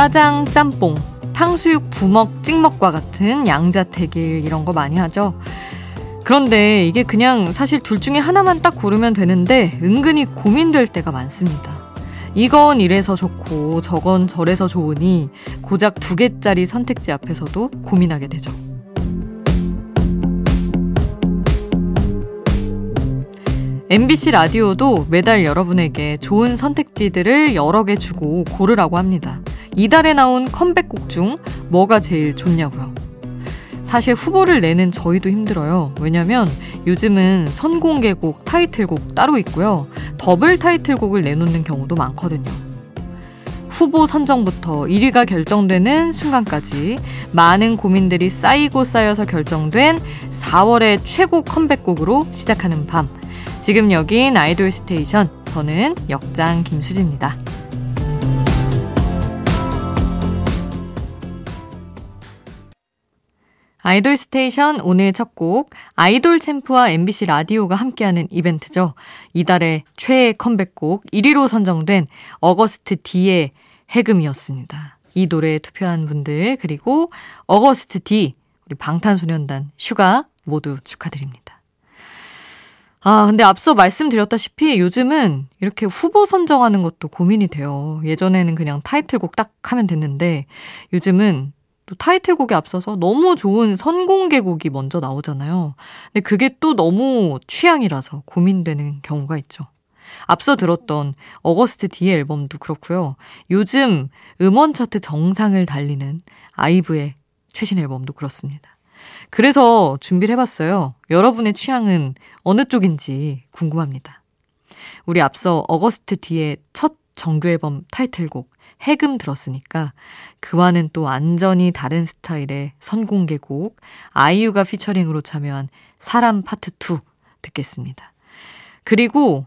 짜장, 짬뽕, 탕수육, 부먹, 찍먹과 같은 양자택일 이런 거 많이 하죠. 그런데 이게 그냥 사실 둘 중에 하나만 딱 고르면 되는데 은근히 고민될 때가 많습니다. 이건 이래서 좋고 저건 저래서 좋으니 고작 두 개짜리 선택지 앞에서도 고민하게 되죠. MBC 라디오도 매달 여러분에게 좋은 선택지들을 여러 개 주고 고르라고 합니다. 이달에 나온 컴백곡 중 뭐가 제일 좋냐고요. 사실 후보를 내는 저희도 힘들어요. 왜냐면 요즘은 선공개곡, 타이틀곡 따로 있고요. 더블 타이틀곡을 내놓는 경우도 많거든요. 후보 선정부터 1위가 결정되는 순간까지 많은 고민들이 쌓이고 쌓여서 결정된 4월의 최고 컴백곡으로 시작하는 밤. 지금 여긴 아이돌 스테이션. 저는 역장 김수지입니다. 아이돌 스테이션 오늘 첫 곡 아이돌 챔프와 MBC 라디오가 함께하는 이벤트죠. 이달의 최애 컴백곡 1위로 선정된 Agust D의 해금이었습니다. 이 노래에 투표한 분들 그리고 Agust D 우리 방탄소년단 슈가 모두 축하드립니다. 아, 근데 앞서 말씀드렸다시피 요즘은 이렇게 후보 선정하는 것도 고민이 돼요. 예전에는 그냥 타이틀곡 딱 하면 됐는데 요즘은 또 타이틀곡에 앞서서 너무 좋은 선공개곡이 먼저 나오잖아요. 근데 그게 또 너무 취향이라서 고민되는 경우가 있죠. 앞서 들었던 어거스트 D의 앨범도 그렇고요. 요즘 음원 차트 정상을 달리는 아이브의 최신 앨범도 그렇습니다. 그래서 준비를 해봤어요. 여러분의 취향은 어느 쪽인지 궁금합니다. 우리 앞서 어거스트 D의 첫 정규 앨범 타이틀곡 해금 들었으니까 그와는 또 완전히 다른 스타일의 선공개곡 아이유가 피처링으로 참여한 사람 파트 2 듣겠습니다. 그리고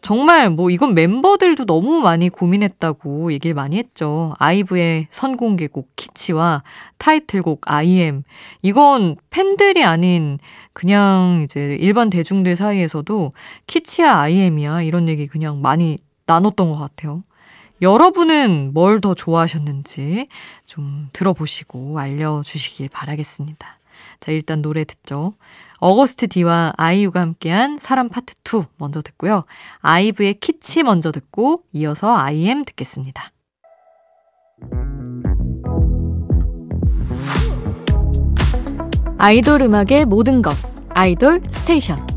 정말 뭐 이건 멤버들도 너무 많이 고민했다고 얘기를 많이 했죠. 아이브의 선공개곡 키치와 타이틀곡 IM. 이건 팬들이 아닌 그냥 이제 일반 대중들 사이에서도 키치야 IM이야 이런 얘기 그냥 많이 나눴던 것 같아요. 여러분은 뭘 더 좋아하셨는지 좀 들어보시고 알려주시길 바라겠습니다. 자, 일단 노래 듣죠. Agust D와 아이유가 함께한 사람 파트 2 먼저 듣고요. 아이브의 키치 먼저 듣고 이어서 I AM 듣겠습니다. 아이돌 음악의 모든 것 아이돌 스테이션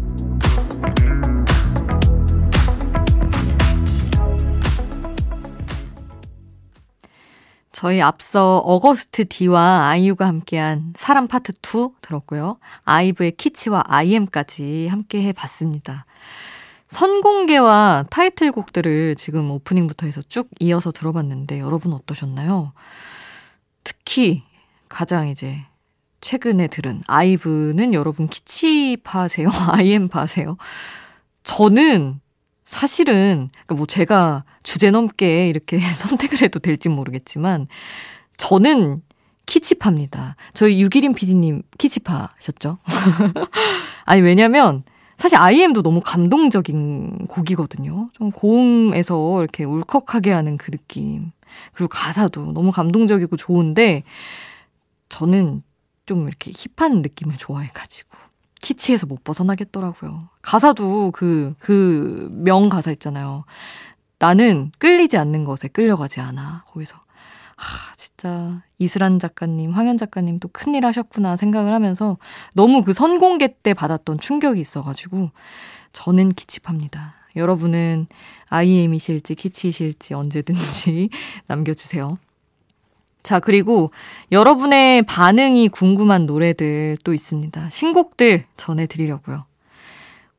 저희 앞서 어거스트 D와 아이유가 함께한 사람 파트 2 들었고요. 아이브의 키치와 IM까지 함께 해봤습니다. 선공개와 타이틀곡들을 지금 오프닝부터 해서 쭉 이어서 들어봤는데 여러분 어떠셨나요? 특히 가장 이제 최근에 들은 아이브는 여러분 키치파세요? IM파세요? 저는 사실은 그러니까 뭐 제가 주제 넘게 이렇게 선택을 해도 될지 모르겠지만 저는 키치파입니다. 저희 유기린 PD님 키치파셨죠? 아니 왜냐면 사실 IM도 너무 감동적인 곡이거든요. 좀 고음에서 이렇게 울컥하게 하는 그 느낌. 그리고 가사도 너무 감동적이고 좋은데 저는 좀 이렇게 힙한 느낌을 좋아해가지고 키치에서 못 벗어나겠더라고요. 가사도 그, 그 명 가사 있잖아요. 나는 끌리지 않는 것에 끌려가지 않아. 거기서. 아, 진짜 이슬한 작가님, 황현 작가님 또 큰일 하셨구나 생각을 하면서 너무 그 선공개 때 받았던 충격이 있어가지고 저는 키치팝니다. 여러분은 IM이실지 키치이실지 언제든지 남겨주세요. 자, 그리고 여러분의 반응이 궁금한 노래들 또 있습니다. 신곡들 전해드리려고요.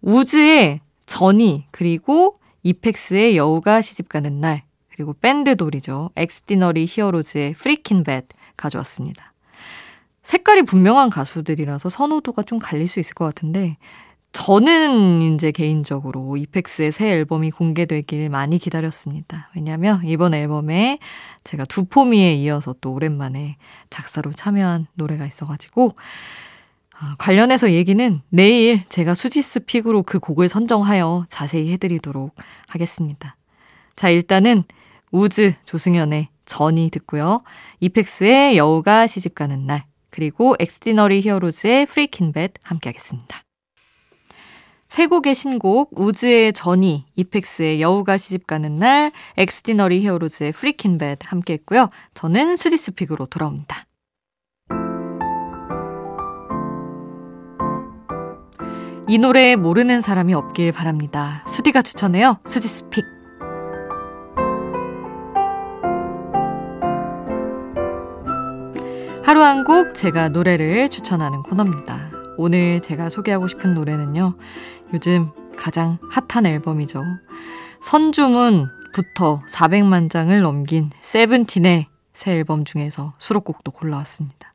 우즈의 전이, 그리고 이펙스의 여우가 시집가는 날, 그리고 밴드돌이죠. 엑스디너리 히어로즈의 Freakin' Bad 가져왔습니다. 색깔이 분명한 가수들이라서 선호도가 좀 갈릴 수 있을 것 같은데, 저는 이제 개인적으로 이펙스의 새 앨범이 공개되길 많이 기다렸습니다. 왜냐면 이번 앨범에 제가 Do 4 Me에 이어서 또 오랜만에 작사로 참여한 노래가 있어가지고 아, 관련해서 얘기는 내일 제가 수지's pick으로 그 곡을 선정하여 자세히 해드리도록 하겠습니다. 자, 일단은 우즈 조승연의 전이 듣고요. 이펙스의 여우가 시집가는 날 그리고 엑스디너리 히어로즈의 Freakin' Bad 함께 하겠습니다. 세 곡의 신곡 우즈의 전이, 이펙스의 여우가 시집 가는 날, 엑스디너리 히어로즈의 Freakin' Bad 함께 했고요. 저는 수지's pick으로 돌아옵니다. 이 노래 모르는 사람이 없길 바랍니다. 수디가 추천해요. 수지 스픽. 하루 한 곡 제가 노래를 추천하는 코너입니다. 오늘 제가 소개하고 싶은 노래는요. 요즘 가장 핫한 앨범이죠. 선주문부터 400만 장을 넘긴 세븐틴의 새 앨범 중에서 수록곡도 골라왔습니다.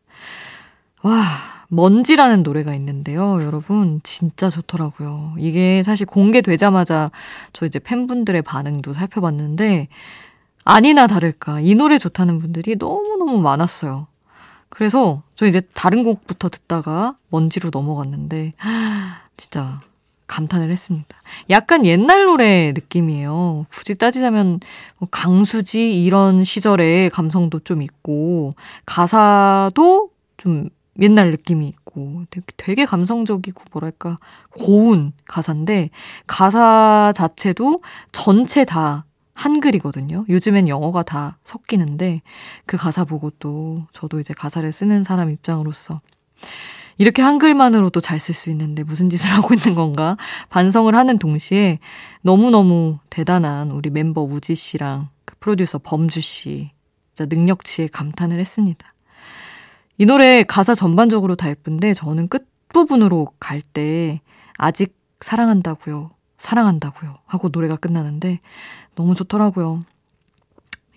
와, 먼지라는 노래가 있는데요. 여러분, 진짜 좋더라고요. 이게 사실 공개되자마자 저 이제 팬분들의 반응도 살펴봤는데, 아니나 다를까. 이 노래 좋다는 분들이 너무너무 많았어요. 그래서 저 이제 다른 곡부터 듣다가 먼지로 넘어갔는데, 진짜 감탄을 했습니다. 약간 옛날 노래 느낌이에요. 굳이 따지자면 뭐 강수지 이런 시절의 감성도 좀 있고 가사도 좀 옛날 느낌이 있고 되게, 되게 감성적이고 뭐랄까 고운 가사인데 가사 자체도 전체 다 한글이거든요. 요즘엔 영어가 다 섞이는데 그 가사 보고 또 저도 이제 가사를 쓰는 사람 입장으로서 이렇게 한글만으로도 잘 쓸 수 있는데 무슨 짓을 하고 있는 건가 반성을 하는 동시에 너무너무 대단한 우리 멤버 우지 씨랑 그 프로듀서 범주 씨 진짜 능력치에 감탄을 했습니다. 이 노래 가사 전반적으로 다 예쁜데 저는 끝부분으로 갈 때 아직 사랑한다고요. 사랑한다고요. 하고 노래가 끝나는데 너무 좋더라고요.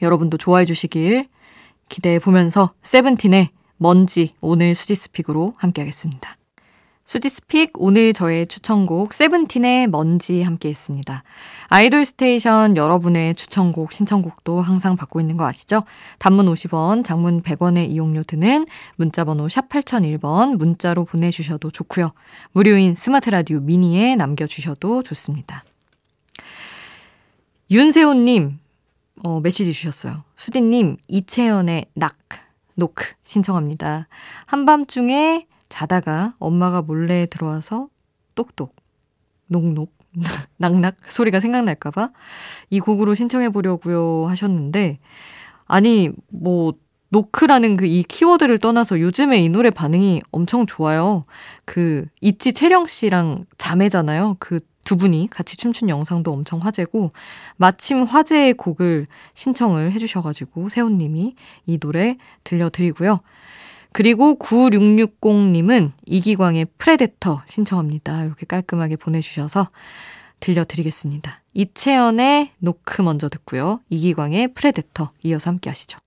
여러분도 좋아해 주시길 기대해 보면서 세븐틴의 먼지 오늘 수지스픽으로 함께 하겠습니다. 수지스픽 오늘 저의 추천곡 세븐틴의 먼지 함께 했습니다. 아이돌 스테이션 여러분의 추천곡, 신청곡도 항상 받고 있는 거 아시죠? 단문 50원, 장문 100원의 이용료 드는 문자 번호 샵 8001번 문자로 보내 주셔도 좋고요. 무료인 스마트 라디오 미니에 남겨 주셔도 좋습니다. 윤세호 님, 어, 메시지 주셨어요. 수디 님, 이채연의 KNOCK, 노크 신청합니다. 한밤중에 자다가 엄마가 몰래 들어와서 똑똑, 녹녹, 낙낙 소리가 생각날까봐 이 곡으로 신청해 보려고요 하셨는데, 아니, 뭐, 노크라는 그 이 키워드를 떠나서 요즘에 이 노래 반응이 엄청 좋아요. 그, 있지 채령 씨랑 자매잖아요. 그 두 분이 같이 춤춘 영상도 엄청 화제고, 마침 화제의 곡을 신청을 해주셔가지고, 세훈님이 이 노래 들려드리고요. 그리고 9660님은 이기광의 Predator 신청합니다. 이렇게 깔끔하게 보내주셔서 들려드리겠습니다. 이채연의 KNOCK 먼저 듣고요. 이기광의 Predator 이어서 함께 하시죠.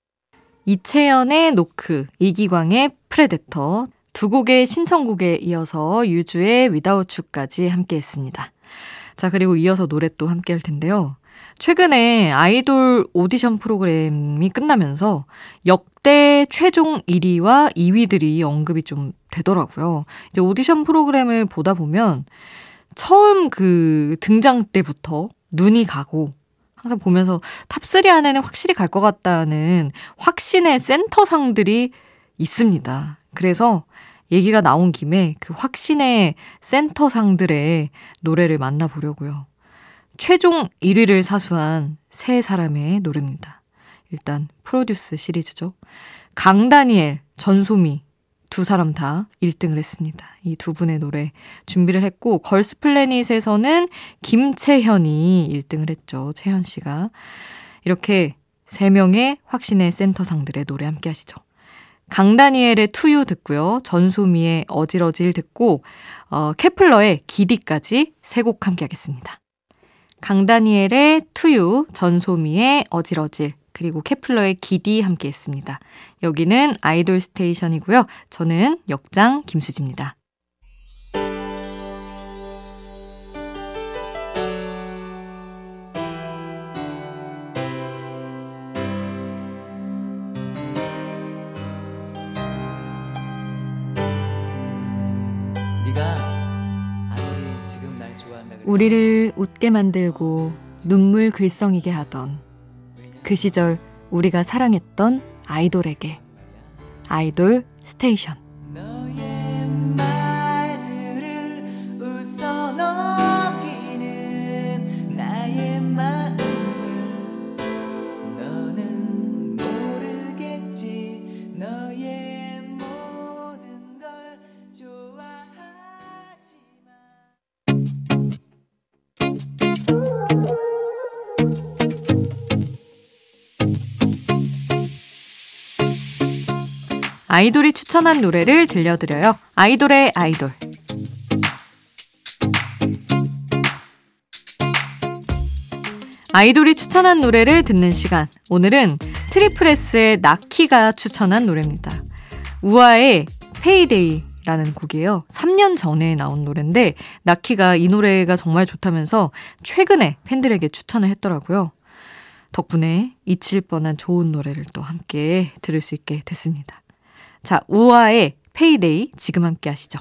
이채연의 KNOCK, 이기광의 Predator 두 곡의 신청곡에 이어서 유주의 Without까지 함께 했습니다. 자, 그리고 이어서 노래 또 함께 할 텐데요. 최근에 아이돌 오디션 프로그램이 끝나면서 역대 최종 1위와 2위들이 언급이 좀 되더라고요. 이제 오디션 프로그램을 보다 보면 처음 그 등장 때부터 눈이 가고 항상 보면서 탑3 안에는 확실히 갈 것 같다는 확신의 센터상들이 있습니다. 그래서 얘기가 나온 김에 그 확신의 센터상들의 노래를 만나보려고요. 최종 1위를 사수한 세 사람의 노래입니다. 일단 프로듀스 시리즈죠. 강다니엘, 전소미 두 사람 다 1등을 했습니다. 이 두 분의 노래 준비를 했고 걸스 플래닛에서는 김채현이 1등을 했죠. 채현 씨가 이렇게 세 명의 확신의 센터상들의 노래 함께 하시죠. 강다니엘의 투유 듣고요. 전소미의 어질어질 듣고 어, 케플러의 기디까지 세 곡 함께 하겠습니다. 강다니엘의 투유, 전소미의 어질어질, 그리고 케플러의 기디 함께 했습니다. 여기는 아이돌 스테이션이고요. 저는 역장 김수지입니다. 우리를 웃게 만들고 눈물 글썽이게 하던 그 시절 우리가 사랑했던 아이돌에게. 아이돌 스테이션 아이돌이 추천한 노래를 들려드려요. 아이돌의 아이돌. 아이돌이 추천한 노래를 듣는 시간. 오늘은 트리플스의 나키가 추천한 노래입니다. 우아의 Payday라는 곡이에요. 3년 전에 나온 노래인데 나키가 이 노래가 정말 좋다면서 최근에 팬들에게 추천을 했더라고요. 덕분에 잊힐 뻔한 좋은 노래를 또 함께 들을 수 있게 됐습니다. 자, 우아의 Payday 지금 함께 하시죠.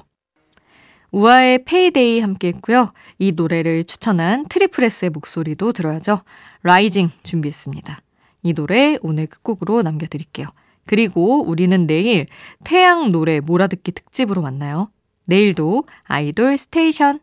우아의 Payday 함께 했고요. 이 노래를 추천한 트리플스의 목소리도 들어야죠. Rising 준비했습니다. 이 노래 오늘 끝곡으로 남겨드릴게요. 그리고 우리는 내일 태양 노래 몰아듣기 특집으로 만나요. 내일도 아이돌 스테이션.